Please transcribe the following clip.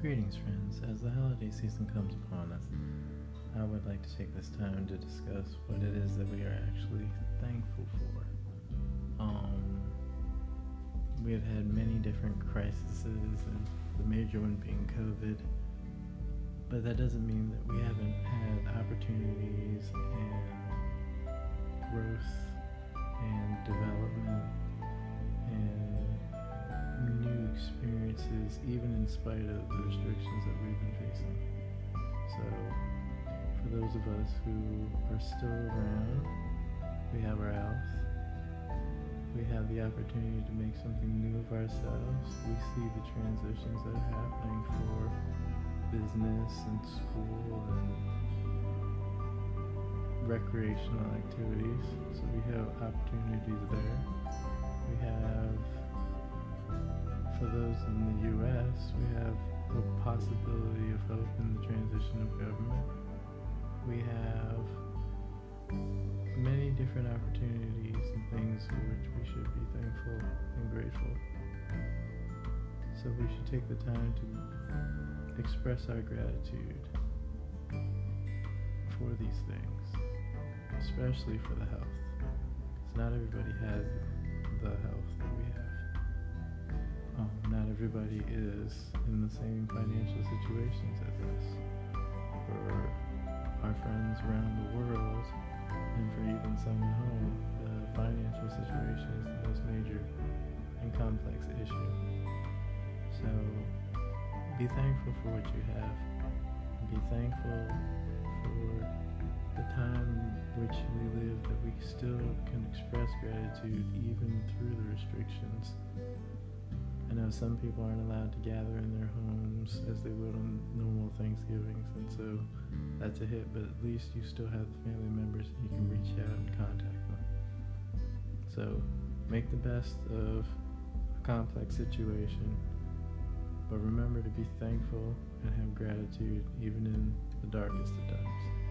Greetings, friends. As the holiday season comes upon us, I would like to take this time to discuss what it is that we are actually thankful for. Um, we have had many different crises, and the major one being COVID. But that doesn't mean that we haven't had opportunities and growth and development experiences, even in spite of the restrictions that we've been facing. So, for those of us who are still around, we have our health. We have the opportunity to make something new of ourselves. We see the transitions that are happening for business and school and recreational activities. So we have opportunities there. For those in the U.S., we have the possibility of hope in the transition of government. We have many different opportunities and things for which we should be thankful and grateful. So we should take the time to express our gratitude for these things, especially for the health. Because not everybody has the health that we have. Um, not everybody is in the same financial situations as us. For our friends around the world, and for even some at home, the financial situation is the most major and complex issue. So be thankful for what you have. Be thankful for the time which we live that we still can express gratitude even through the restrictions. Know some people aren't allowed to gather in their homes as they would on normal Thanksgivings, and so that's a hit, but at least you still have family members and you can reach out and contact them. So make the best of a complex situation, but remember to be thankful and have gratitude even in the darkest of times.